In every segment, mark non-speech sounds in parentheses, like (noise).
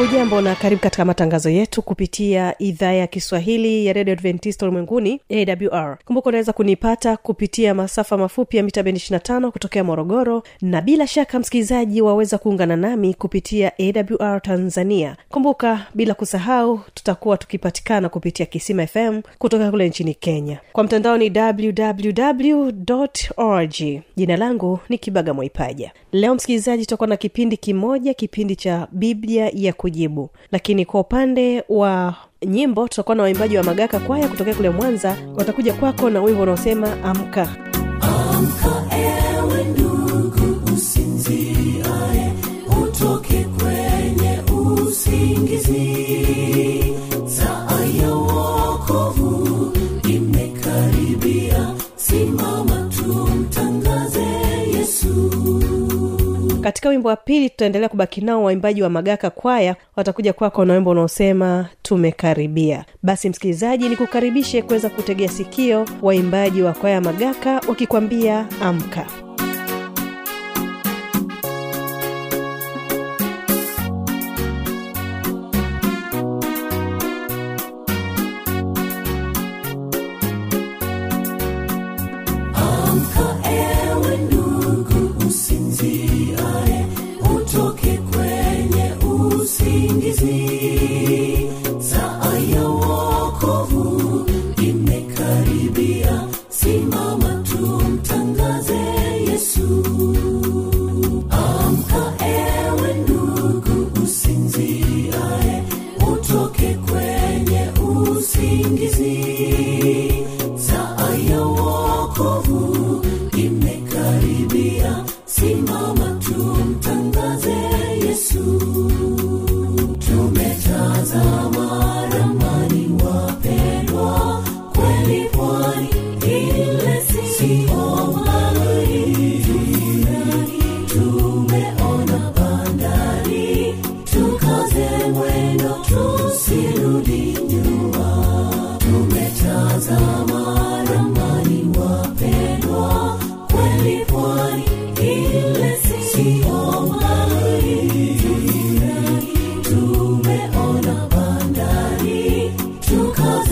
ujambo na karibu katika matangazo yetu kupitia idhaa ya kiswahili ya redio adventista ulimwenguni awr kumbuka unaweza kunipata kupitia masafa mafupi ya mita bendi 25 kutokea morogoro na bila shaka msikilizaji waweza kuungana nami kupitia awr tanzania. Kumbuka bila kusahau tutakuwa tukipatikana kupitia kisima fm kutoka kule nchini kenya. Kwa mtandao ni www org. Jina langu ni kibaga mwaipaja leo msikilizaji tutakuwa na kipindi kimoja kipindi cha biblia ya kujibu. Lakini kwa upande wa nyimbo tutakuwa na waimbaji wa magaka kwaya kutokea kule mwanza. Watakuja kwako na wimbo unaosema amka. Amka ewe ndugu usinziae katika wimbo wa pili tutaendelea kubaki nao waimbaji wa magaka kwaya watakuja kwako na wimbo unaosema tumekaribia. Basi msikilizaji ni kukaribishe kuweza kutegea sikio waimbaji wa kwaya magaka wakikwambia amka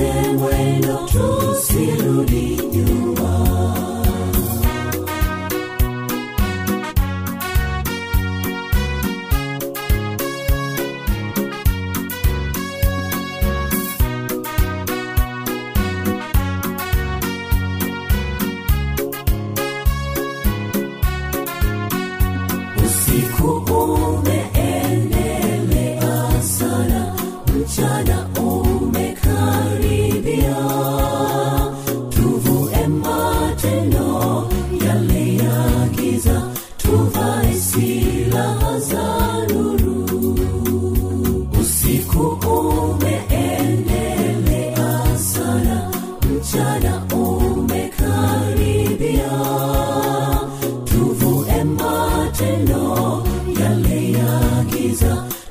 Ese bueno truth. Jesus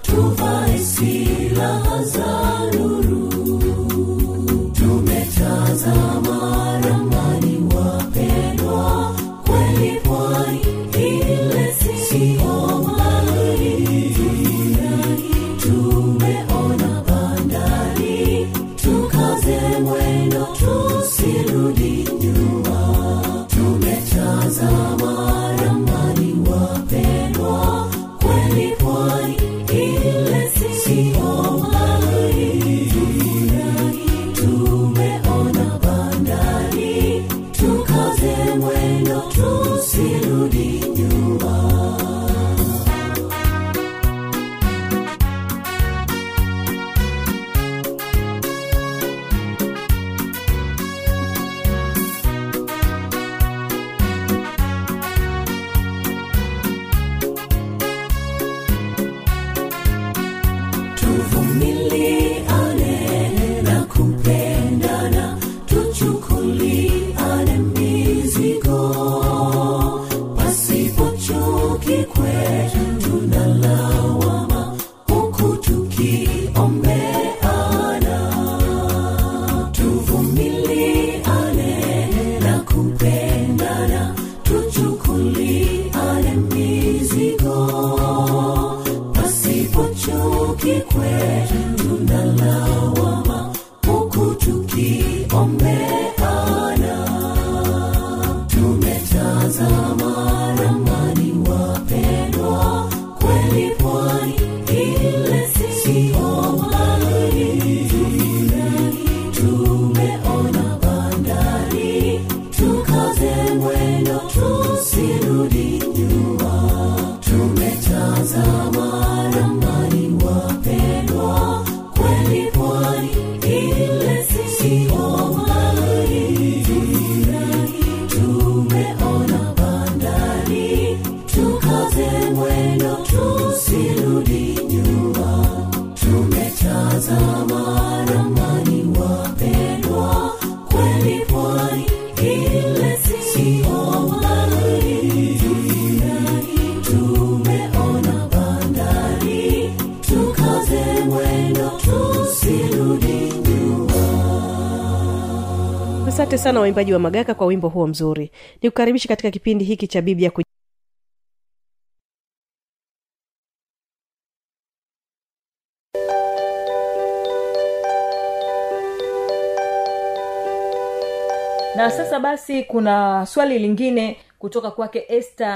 sana waimbaji wa magaka kwa wimbo huo mzuri. Ni kukaribishi katika kipindi hiki cha biblia kuj- na sasa basi kuna swali lingine kutoka kwake este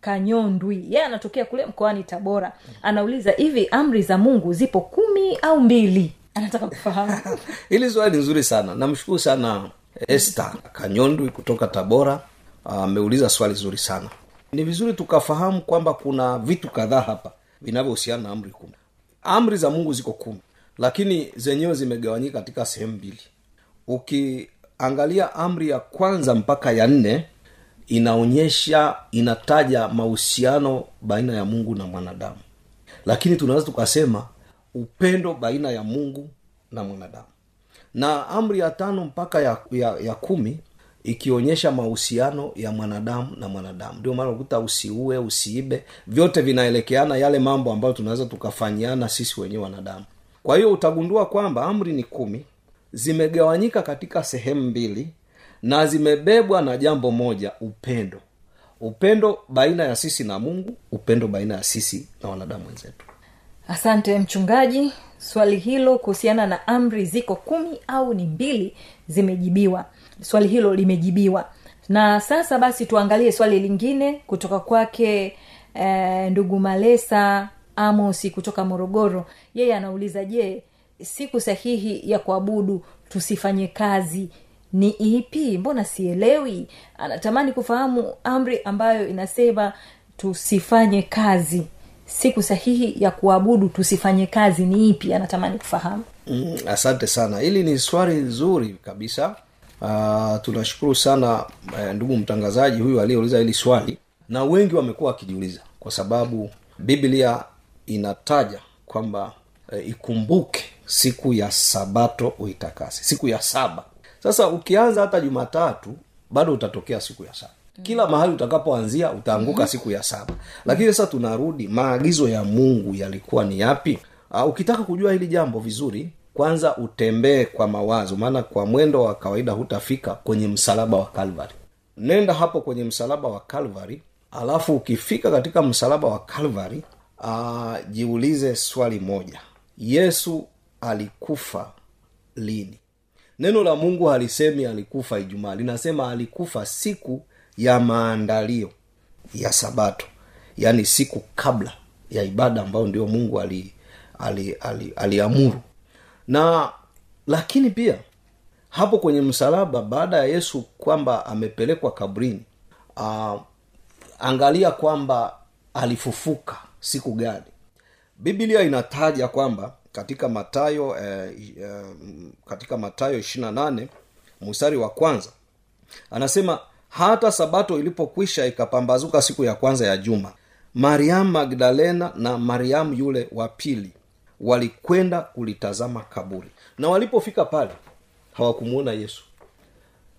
kanyondwi. Yeye anatokea kule mkoani tabora. Anauliza hivi amri za mungu zipo kumi au mbili? Anataka kufahamu. (laughs) Hili swali ni nzuri sana. Namshukuru sana este kanyondwi kutoka tabora ameuliza swali zuri sana. Ni vizuri tukafahamu kwamba kuna vitu kadhaa hapa vinavyohusiana na amri kumi. Amri za mungu ziko kumi lakini zenyewe zimegawanyika katika sehemu mbili. Ukiangalia amri ya kwanza mpaka ya nne inaonyesha inataja mahusiano baina ya mungu na mwanadamu. Lakini tunaweza tukasema upendo baina ya mungu na mwanadamu na amri ya tano mpaka ya, ya, ya kumi ikionyesha mahusiano ya mwanadamu na mwanadamu. Ndio maana ukuta usiue usiibe. Vyote vinaelekeana yale mambo ambayo tunaweza tukafanyiana sisi wenyewe wanadamu. Kwa hiyo utagundua kwamba amri ni kumi zimegawanyika katika sehemu mbili na zimebebwa na jambo moja upendo. Upendo baina ya sisi na mungu upendo baina ya sisi na wanadamu wenzetu asante mchungaji. Swali hilo kuhusiana na amri ziko kumi au ni mbili zimejibiwa. Swali hilo limejibiwa. Na sasa basi tuangalie swali lingine kutoka kwake eh, ndugu malesa amosi kutoka morogoro. Yeye anauliza je siku sahihi ya kuabudu tusifanye kazi ni ipi? Mbona sielewi? Anatamani kufahamu amri ambayo inasema tusifanye kazi siku sahihi ya kuabudu tusifanye kazi ni ipi anatamani kufahamu. Mm, asante sana. Hili ni swali zuri kabisa. Uh, tunashukuru sana uh, ndugu mtangazaji huyu aliyeuliza hili swali. Na wengi wamekuwa wakijiuliza kwa sababu biblia inataja kwamba uh, ikumbuke siku ya sabato uitakase siku ya saba. Sasa ukianza hata jumatatu bado utatokea siku ya saba kila mahali utakapoanzia utaanguka siku ya saba. Lakini sasa tunarudi maagizo ya mungu yalikuwa ni yapi? Uh, ukitaka kujua hili jambo vizuri kwanza utembee kwa mawazo maana kwa mwendo wa kawaida hutafika kwenye msalaba wa calvary. Nenda hapo kwenye msalaba wa calvary alafu ukifika katika msalaba wa calvary uh, jiulize swali moja. Yesu alikufa lini? Neno la mungu halisemi alikufa ijumaa linasema alikufa siku ya maandalio ya sabato yaani siku kabla ya ibada ambayo ndio mungu ali aliamuru ali, ali aliamuru. na lakini pia hapo kwenye msalaba baada ya yesu kwamba amepelekwa kabrini uh, angalia kwamba alifufuka siku gani biblia inataja kwamba katika matayo eh, eh, katika matayo ishirina nane mstari wa kwanza anasema hata sabato ilipokwisha ikapambazuka siku ya kwanza ya juma. Mariamu magdalena na mariamu yule wa pili walikwenda kulitazama kaburi. Na walipofika pale hawakumuona yesu.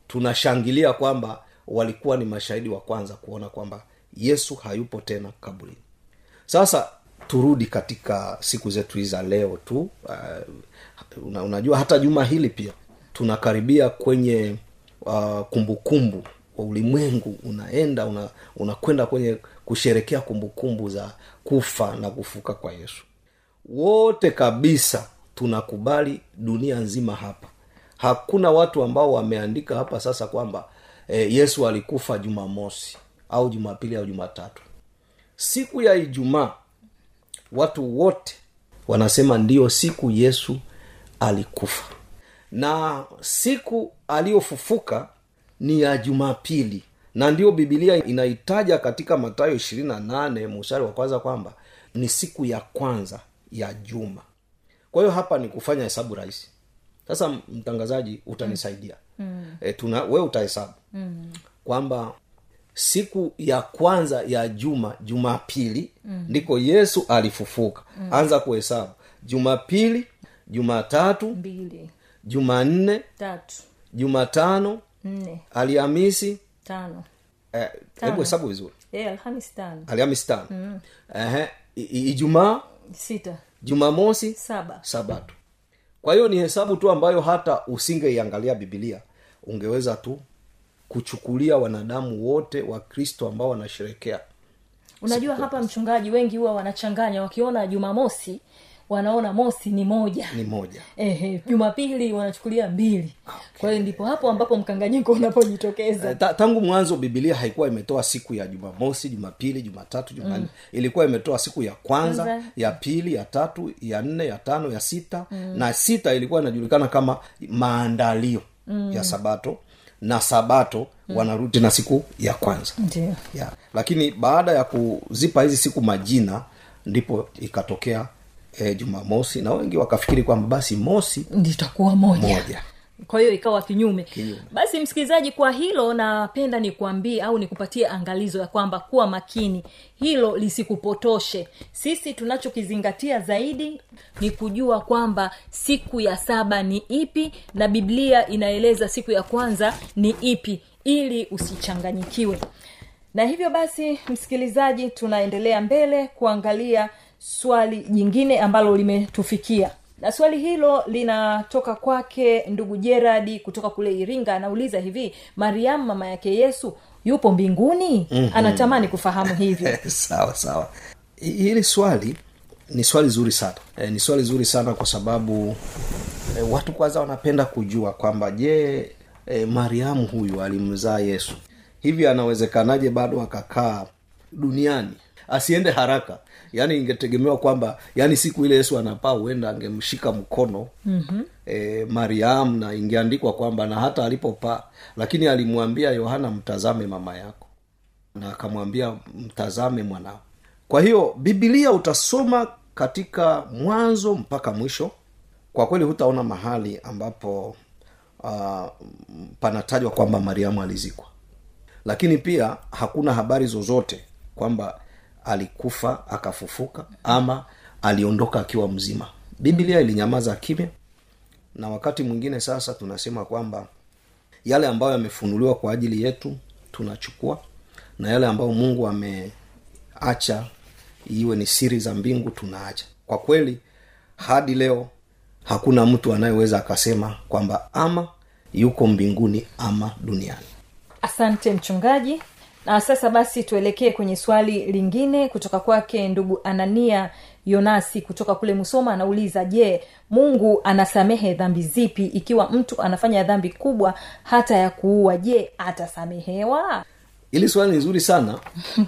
Tunashangilia kwamba walikuwa ni mashahidi wa kwanza kuona kwamba yesu hayupo tena kaburini. Sasa turudi katika siku zetu hii za leo tu. Uh, una, unajua hata juma hili pia tunakaribia kwenye uh, kumbukumbu wa ulimwengu unaenda una unakwenda kwenye kusherekea kumbukumbu za kufa na kufuka kwa yesu. Wote kabisa tunakubali dunia nzima hapa. Hakuna watu ambao wameandika hapa sasa kwamba e, yesu alikufa jumamosi au jumapili au jumatatu. Siku ya ijumaa watu wote wanasema ndiyo siku yesu alikufa. Na siku aliyofufuka ni ya jumapili. Na ndiyo bibilia inaitaja katika matayo ishirini na nane mstari wa kwanza kwamba ni siku ya kwanza ya juma. Kwa hiyo hapa ni kufanya hesabu rahisi. Sasa mtangazaji utanisaidia. Mm. e, tuna we utahesabu. Mm. kwamba siku ya kwanza ya juma jumapili mm. ndiko yesu alifufuka. Mm. anza kuhesabu. Jumapili jumatatu jumanne tatu. Jumatano nne. Alhamisi tano. Eh, hebu hesabu vizuri. Eh, alhamis tano. Alhamisi tano. Mm. Ijumaa? Sita. Jumamosi? Saba. Sabato kwa hiyo ni hesabu tu ambayo hata usingeiangalia bibilia ungeweza tu kuchukulia wanadamu wote wa kristo ambao wanasherekea. Unajua hapa mchungaji wengi huwa wanachanganya wakiona jumamosi wanaona mosi ni moja. Ni moja. Ehe jumapili wanachukulia mbili. Kwa hiyo ndipo hapo ambapo mkanganyiko unapojitokeza. E, ta, tangu mwanzo bibilia haikuwa imetoa siku ya jumamosi jumapili jumatatu jumanne. Mm. ilikuwa imetoa siku ya kwanza, Mza. ya pili ya tatu ya nne ya tano ya sita. Mm. na sita ilikuwa inajulikana kama maandalio mm. ya sabato. Na sabato mm. wanarudi na siku ya kwanza. Ndio. Ya. Lakini baada ya kuzipa hizi siku majina ndipo ikatokea e, jumamosi na wengi wakafikiri kwamba basi mosi nditakuwa moja. moja. Kwa hiyo ikawa kinyume. Kinyume. basi msikilizaji kwa hilo napenda nikuambie au nikupatie angalizo ya kwamba kuwa makini. Hilo lisikupotoshe. Sisi tunachokizingatia zaidi ni kujua kwamba siku ya saba ni ipi na biblia inaeleza siku ya kwanza ni ipi ili usichanganyikiwe. Na hivyo basi msikilizaji tunaendelea mbele kuangalia swali jingine ambalo limetufikia. Na swali hilo linatoka kwake ndugu jeradi kutoka kule iringa anauliza hivi mariamu mama yake yesu yupo mbinguni? Mm-hmm. anatamani kufahamu hivyo. (laughs) Sawa sawa. Hili swali ni swali zuri sana. E, ni swali zuri sana kwa sababu e, watu kwanza wanapenda kujua kwamba je e, mariamu huyu alimzaa yesu? Hivi anawezekanaje bado akakaa duniani asiende haraka. Yaani ingetegemewa kwamba yaani siku ile yesu anapaa huenda angemshika mkono mm-hmm. e, mariam na ingeandikwa kwamba na hata alipopaa lakini alimwambia yohana mtazame mama yako. Na akamwambia mtazame mwanao. Kwa hiyo bibilia utasoma katika mwanzo mpaka mwisho. Kwa kweli hutaona mahali ambapo uh, panatajwa kwamba mariamu alizikwa. Lakini pia hakuna habari zozote kwamba alikufa akafufuka ama aliondoka akiwa mzima. Biblia ilinyamaza kimya na wakati mwingine sasa tunasema kwamba yale ambayo yamefunuliwa kwa ajili yetu tunachukua na yale ambayo mungu ameacha iwe ni siri za mbingu tunaacha. Kwa kweli hadi leo hakuna mtu anayeweza akasema kwamba ama yuko mbinguni ama duniani. Asante mchungaji na sasa basi tuelekee kwenye swali lingine kutoka kwake ndugu anania yonasi kutoka kule musoma anauliza je mungu anasamehe dhambi zipi ikiwa mtu anafanya dhambi kubwa hata ya kuua? Je atasamehewa? Hili swali ni zuri sana.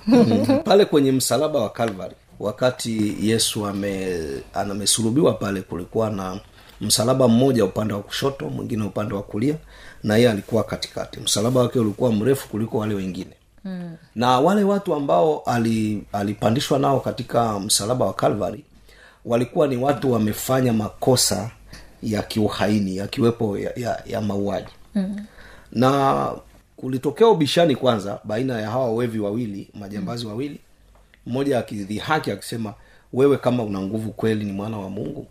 (laughs) Pale kwenye msalaba wa calvary wakati yesu ame amesulubiwa pale kulikuwa na msalaba mmoja upande wa kushoto mwingine upande wa kulia na yeye alikuwa katikati. Msalaba wake ulikuwa mrefu kuliko wale wengine mm. na wale watu ambao ali, alipandishwa nao katika msalaba wa calvary walikuwa ni watu wamefanya makosa ya kiuhaini yakiwepo ya, ya, ya mauaji mm. na kulitokea ubishani kwanza baina ya hawa wevi wawili majambazi mm. wawili mmoja akidhihaki akisema wewe kama una nguvu kweli ni mwana wa mungu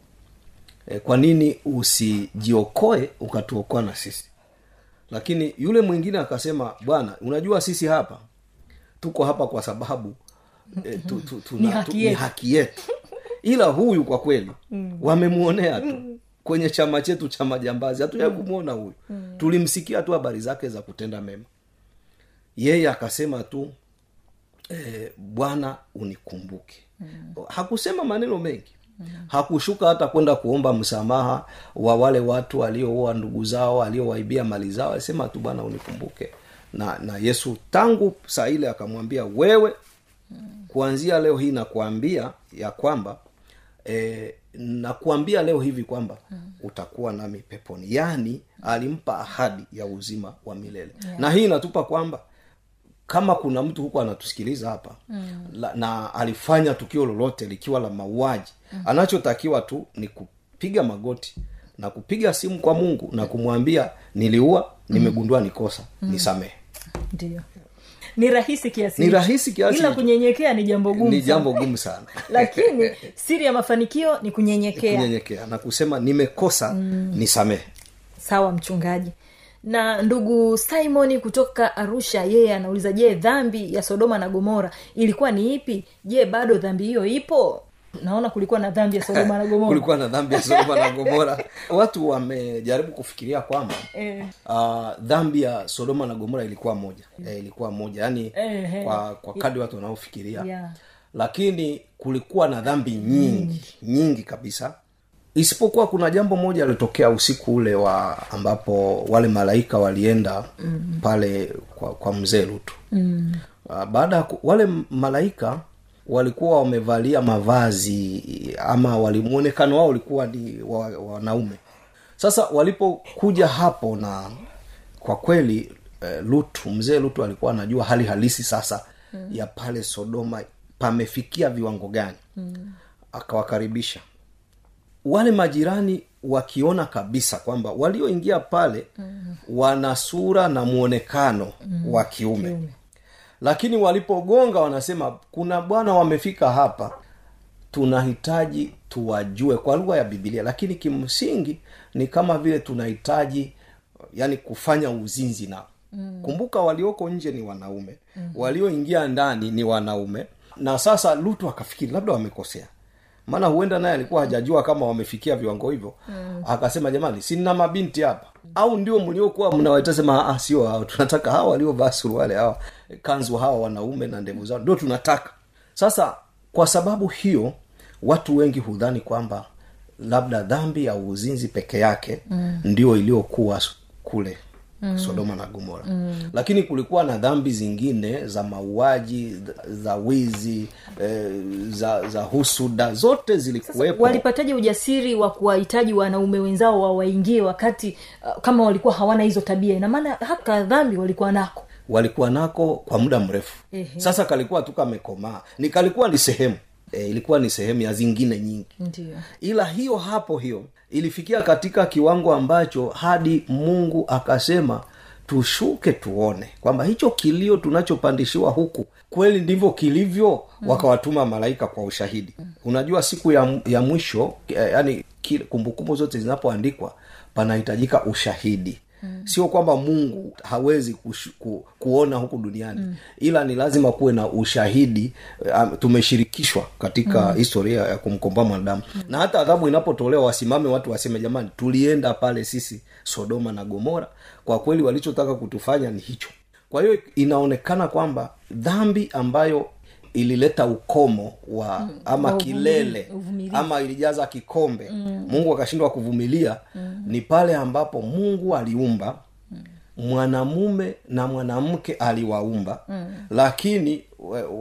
e, kwa nini usijiokoe ukatuokoa na sisi lakini yule mwingine akasema bwana unajua sisi hapa tuko hapa kwa sababu e, tu, tu, tuna, Ni haki tu, ni yetu. haki yetu. Ila huyu kwa kweli wamemwonea tu. Kwenye chama chetu cha majambazi hatuja kumwona huyu. Tulimsikia tu habari zake za kutenda mema. Yeye akasema tu e, bwana unikumbuke. Mm. hakusema maneno mengi. mm. Hakushuka hata kwenda kuomba msamaha wa wale watu walioua ndugu zao aliowaibia mali zao alisema tu bwana unikumbuke na na yesu tangu saa ile akamwambia wewe kuanzia leo hii nakuambia ya kwamba e, nakuambia leo hivi kwamba mm. utakuwa nami peponi yaani alimpa ahadi ya uzima wa milele yeah. na hii inatupa kwamba kama kuna mtu huko anatusikiliza hapa mm. la, na alifanya tukio lolote likiwa la mauaji mm. anachotakiwa tu ni kupiga magoti na kupiga simu kwa mungu na kumwambia niliua nimegundua nikosa mm. nisamehe. Ndio. Ni rahisi kiasi Ni rahisi kiasi ila kunyenyekea ni jambo gumu ni jambo gumu sana. (laughs) Lakini siri ya mafanikio ni kunyenyekea. Kunyenyekea na kusema nimekosa mm. nisamehe. Sawa mchungaji na ndugu simoni kutoka arusha yeye anauliza je dhambi ya sodoma na gomora ilikuwa ni ipi? Je bado dhambi hiyo ipo? Naona kulikuwa na dhambi ya sodoma na (laughs) gomora. Kulikuwa na dhambi ya sodoma na (laughs) gomora. Watu wamejaribu kufikiria kwamba Eh. uh, dhambi ya sodoma na gomora ilikuwa moja. Eh, ilikuwa moja. Yaani Eh, kwa, kwa kadi watu wanaofikiria. Yeah. lakini kulikuwa na dhambi nyingi. nyingi kabisa isipokuwa kuna jambo moja lilitokea usiku ule wa ambapo wale malaika walienda mm. pale kwa, kwa mzee lutu mm. uh, baada ya wale malaika walikuwa wamevalia mavazi ama walimwonekano wao ulikuwa ni wa- wanaume sasa walipokuja hapo na kwa kweli eh, lutu mzee lutu alikuwa anajua hali halisi sasa mm. ya pale sodoma pamefikia viwango gani mm. akawakaribisha wale majirani wakiona kabisa kwamba walioingia pale mm. wana sura na mwonekano mm. wa kiume, lakini walipogonga wanasema kuna bwana wamefika hapa tunahitaji tuwajue kwa lugha ya bibilia lakini kimsingi ni kama vile tunahitaji yani kufanya uzinzi nao mm. kumbuka walioko nje ni wanaume mm. walioingia ndani ni wanaume na sasa lutu akafikiri labda wamekosea maana huenda naye alikuwa hajajua kama wamefikia viwango hivyo mm. akasema jamani sina mabinti hapa au ndio mliokuwa mnawaita sema ah, sio hao tunataka hawa waliovaa suruale hawa kanzu hawa wanaume na ndevu zao ndio tunataka sasa kwa sababu hiyo watu wengi hudhani kwamba labda dhambi ya uzinzi peke yake mm. ndio iliyokuwa kule mm. sodoma na gomora. Mm. lakini kulikuwa na dhambi zingine za mauaji za wizi eh, za za husuda. Zote zilikuwepo. Walipataje ujasiri wa kuwahitaji wanaume wenzao wawaingie wakati uh, kama walikuwa hawana hizo tabia? Ina maana haka dhambi walikuwa nako. Walikuwa nako kwa muda mrefu. Ehe. sasa kalikuwa tu kamekomaa. Ni kalikuwa ni sehemu e, ilikuwa ni sehemu ya zingine nyingi Ndiyo. ila hiyo hapo hiyo ilifikia katika kiwango ambacho hadi mungu akasema tushuke tuone kwamba hicho kilio tunachopandishiwa huku kweli ndivyo kilivyo mm. wakawatuma malaika kwa ushahidi mm. unajua siku ya, ya mwisho eh, yani kumbukumbu zote zinapoandikwa panahitajika ushahidi Mm. sio kwamba mungu hawezi kushu, ku, kuona huku duniani mm. ila ni lazima kuwe na ushahidi um, tumeshirikishwa katika mm. historia ya kumkomboa mwanadamu mm. na hata adhabu inapotolewa wasimame watu waseme jamani tulienda pale sisi sodoma na gomora kwa kweli walichotaka kutufanya ni hicho kwa hiyo inaonekana kwamba dhambi ambayo ilileta ukomo wa mm, ama wa kilele ama ilijaza kikombe mm. mungu akashindwa kuvumilia mm. ni pale ambapo mungu aliumba mm. mwanamume na mwanamke aliwaumba mm. lakini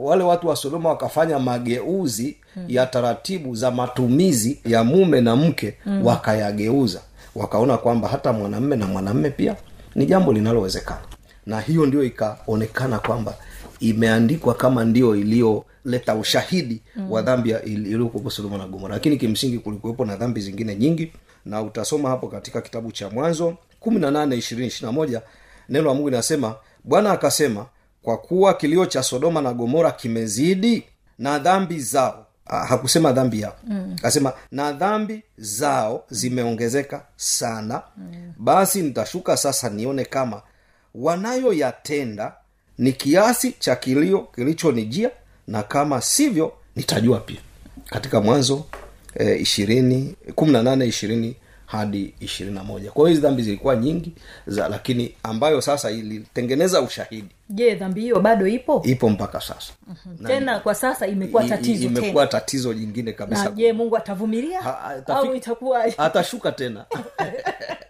wale watu wa sodoma wakafanya mageuzi mm. ya taratibu za matumizi ya mume na mke mm. wakayageuza wakaona kwamba hata mwanamme na mwanamme pia ni jambo linalowezekana na hiyo ndio ikaonekana kwamba imeandikwa kama ndio iliyoleta ushahidi mm. wa dhambi iliyokuwepo sodoma na gomora lakini kimsingi kulikuwepo na dhambi zingine nyingi na utasoma hapo katika kitabu cha mwanzo kumi na nane ishirini ishiri na moja neno la mungu linasema bwana akasema kwa kuwa kilio cha sodoma na gomora kimezidi na dhambi zao ha, hakusema dhambi yao mm. na dhambi zao zimeongezeka sana mm. basi nitashuka sasa nione kama wanayoyatenda ni kiasi cha kilio kilichonijia na kama sivyo nitajua pia. Katika mwanzo ishirini kumi na nane ishirini hadi ishirini na moja. Kwa hiyo hizi dhambi zilikuwa nyingi za lakini ambayo sasa ilitengeneza ushahidi. Je dhambi hiyo bado ipo? Ipo mpaka sasa. Mm-hmm. tena kwa sasa imekuwa tatizo imekuwa tatizo jingine kabisa. Je mungu atavumilia? Ha- au itakuwa atashuka tena (laughs)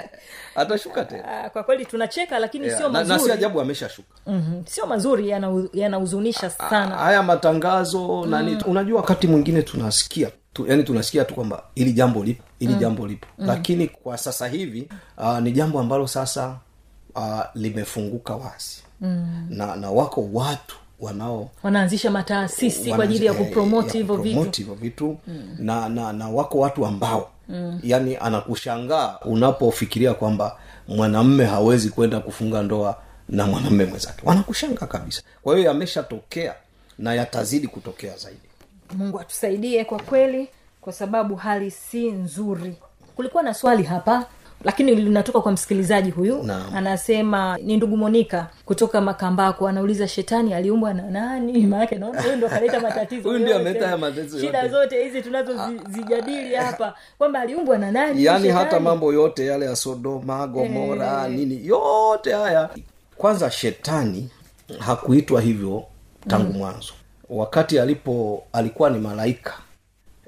atashuka tena Ah, kwa kweli tunacheka lakini Yeah, sio na, na si ajabu ameshashuka mm-hmm. sio mazuri yana- yanahuzunisha sana haya matangazo nani mm. unajua wakati mwingine tunasikia tu, yani tunasikia tu kwamba ili jambo lipo ili mm. jambo lipo mm. lakini kwa sasa hivi uh, ni jambo ambalo sasa uh, limefunguka wazi mm. na, na wako watu wanao wanaanzisha mataasisi kwa ajili ya kupromoti hivyo vitu vitu mm. na, na na wako watu ambao mm. yani anakushangaa unapofikiria kwamba mwanamme hawezi kwenda kufunga ndoa na mwanamume mwenzake. Wanakushanga kabisa. Kwa hiyo yameshatokea na yatazidi kutokea zaidi. Mungu atusaidie kwa kweli kwa sababu hali si nzuri. Kulikuwa na swali hapa lakini linatoka kwa msikilizaji huyu. Na. anasema ni ndugu monika kutoka makambako. Anauliza shetani aliumbwa na nani? (laughs) Maanake naona huyu ndo akaleta matatizo. Huyu ndio ameleta haya matatizo shida zote hizi tunazozijadili hapa kwamba aliumbwa na nani? Yaani shetani? hata mambo yote yale ya sodoma gomora nini yote haya. Kwanza shetani hakuitwa hivyo tangu mwanzo. Wakati alipo alikuwa ni malaika.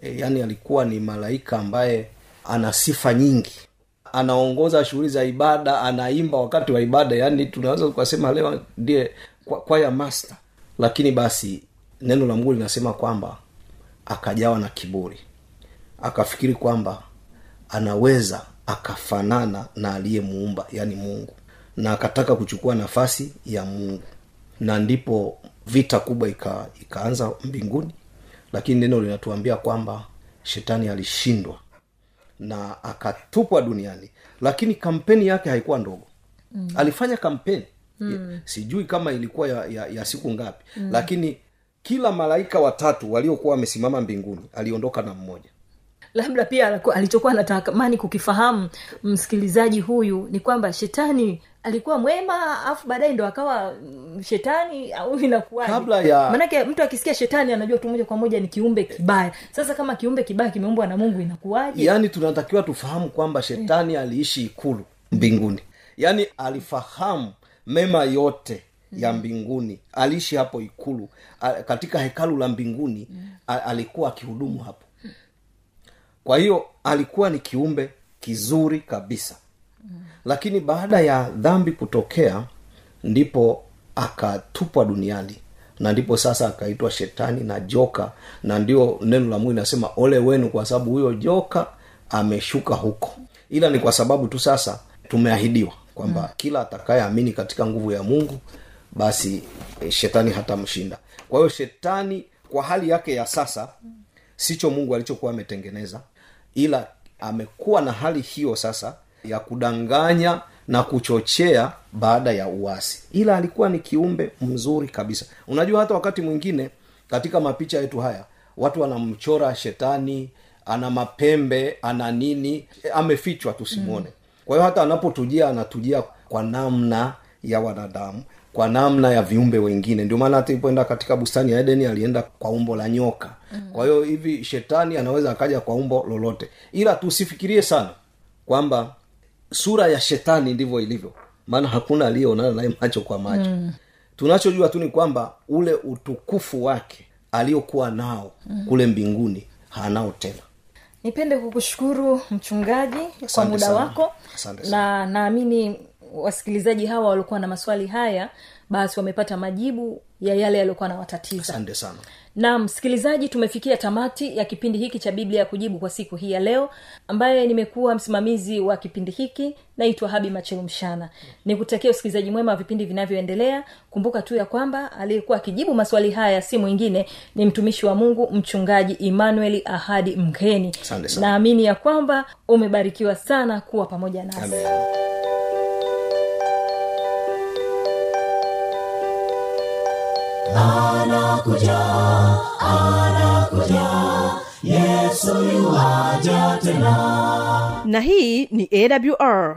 E, yaani alikuwa ni malaika ambaye ana sifa nyingi anaongoza shughuli za ibada anaimba wakati wa ibada. Yaani tunaweza tukasema leo ndiye kwa- kwaya master. Lakini basi neno la mungu linasema kwamba akajawa na kiburi. Akafikiri kwamba anaweza akafanana na aliyemuumba yani mungu. Na akataka kuchukua nafasi ya mungu. Na ndipo vita kubwa ika, ikaanza mbinguni. Lakini neno linatuambia kwamba shetani alishindwa na akatupwa duniani lakini kampeni yake haikuwa ndogo mm. alifanya kampeni mm. sijui kama ilikuwa ya, ya, ya siku ngapi mm. lakini kila malaika watatu waliokuwa wamesimama mbinguni aliondoka na mmoja labda pia alichokuwa anatamani kukifahamu msikilizaji huyu ni kwamba shetani alikuwa mwema alafu baadaye ndo akawa mm, shetani au inakuwaje? Ya- mtu akisikia shetani anajua tu moja kwa moja ni kiumbe kibaya. Sasa kama kiumbe kibaya kimeumbwa na mungu inakuwaje? Yaani tunatakiwa tufahamu kwamba shetani aliishi ikulu mbinguni. Yaani alifahamu mema yote ya mbinguni. Aliishi hapo ikulu katika hekalu la mbinguni alikuwa akihudumu hapo. Kwa hiyo alikuwa ni kiumbe kizuri kabisa lakini baada ya dhambi kutokea ndipo akatupwa duniani. Na ndipo sasa akaitwa shetani na joka. Na ndio neno la mungu inasema ole wenu kwa sababu huyo joka ameshuka huko. Ila ni kwa sababu tu sasa tumeahidiwa kwamba mm. kila atakayeamini katika nguvu ya mungu basi eh, shetani hatamshinda. Kwa hiyo shetani kwa hali yake ya sasa sicho mungu alichokuwa ametengeneza. Ila amekuwa na hali hiyo sasa ya kudanganya na kuchochea baada ya uasi. Ila alikuwa ni kiumbe mzuri kabisa. Unajua hata wakati mwingine katika mapicha yetu haya watu wanamchora shetani ana mapembe ana nini amefichwa tusimwone mm. kwa hiyo hata anapotujia anatujia kwa namna ya wanadamu kwa namna ya viumbe wengine. Ndio maana hata ipoenda katika bustani ya edeni alienda kwa umbo la nyoka. Mm. kwa hiyo hivi shetani anaweza akaja kwa umbo lolote. Ila tusifikirie sana kwamba sura ya shetani ndivyo ilivyo. Maana hakuna aliyeonana naye macho kwa macho. Mm. tunachojua tu ni kwamba ule utukufu wake aliokuwa nao mm. kule mbinguni hanao tena. Nipende kukushukuru mchungaji kwa muda sana. wako. Asante na naamini wasikilizaji hawa waliokuwa na maswali haya basi wamepata majibu ya yale yaliyokuwa nawatatiza asante sana na msikilizaji tumefikia tamati ya kipindi hiki cha biblia ya kujibu kwa siku hii ya leo ambaye nimekuwa msimamizi wa kipindi hiki naitwa habi machelumshana nikutakia usikilizaji mwema wa vipindi vinavyoendelea. Kumbuka tu ya kwamba aliyekuwa akijibu maswali haya si mwingine ni mtumishi wa mungu mchungaji emmanuel ahadi mgeni. Naamini ya kwamba umebarikiwa sana kuwa pamoja nasi. Amen. Anakuja anakuja. Yesu yuaja tena. Na hii ni awr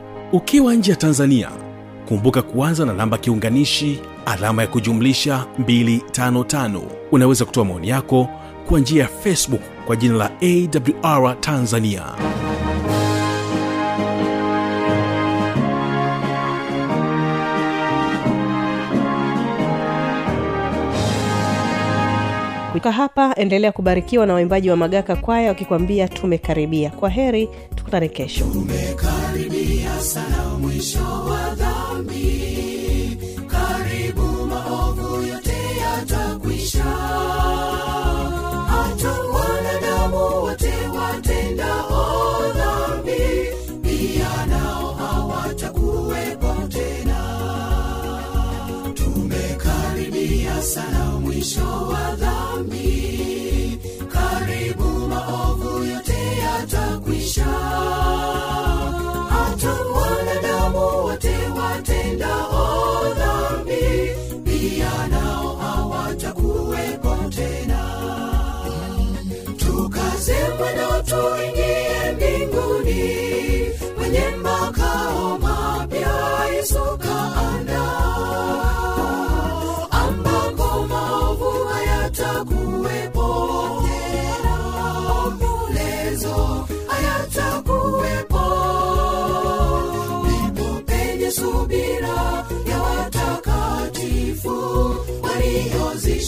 ukiwa nje ya tanzania kumbuka kuanza na namba kiunganishi alama ya kujumlisha 255 unaweza kutoa maoni yako kwa njia ya facebook kwa jina la awr tanzania. Kutoka hapa endelea kubarikiwa na waimbaji wa magaka kwaya wakikwambia tumekaribia. Kwa heri tukutane kesho. Tumekaribia sana mwisho wa dhambi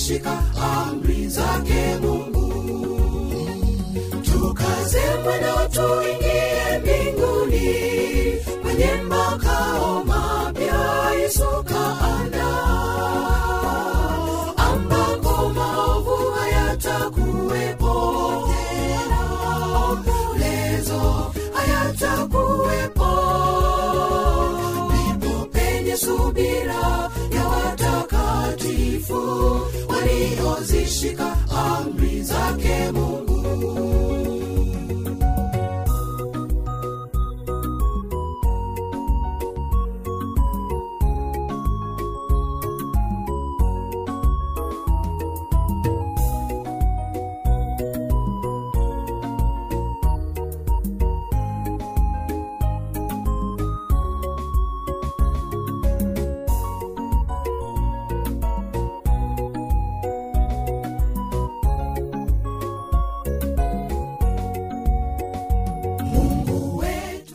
shika amri zake mungu tukaze mwendo tuingie mbinguni. Kwenye makao mapya yesu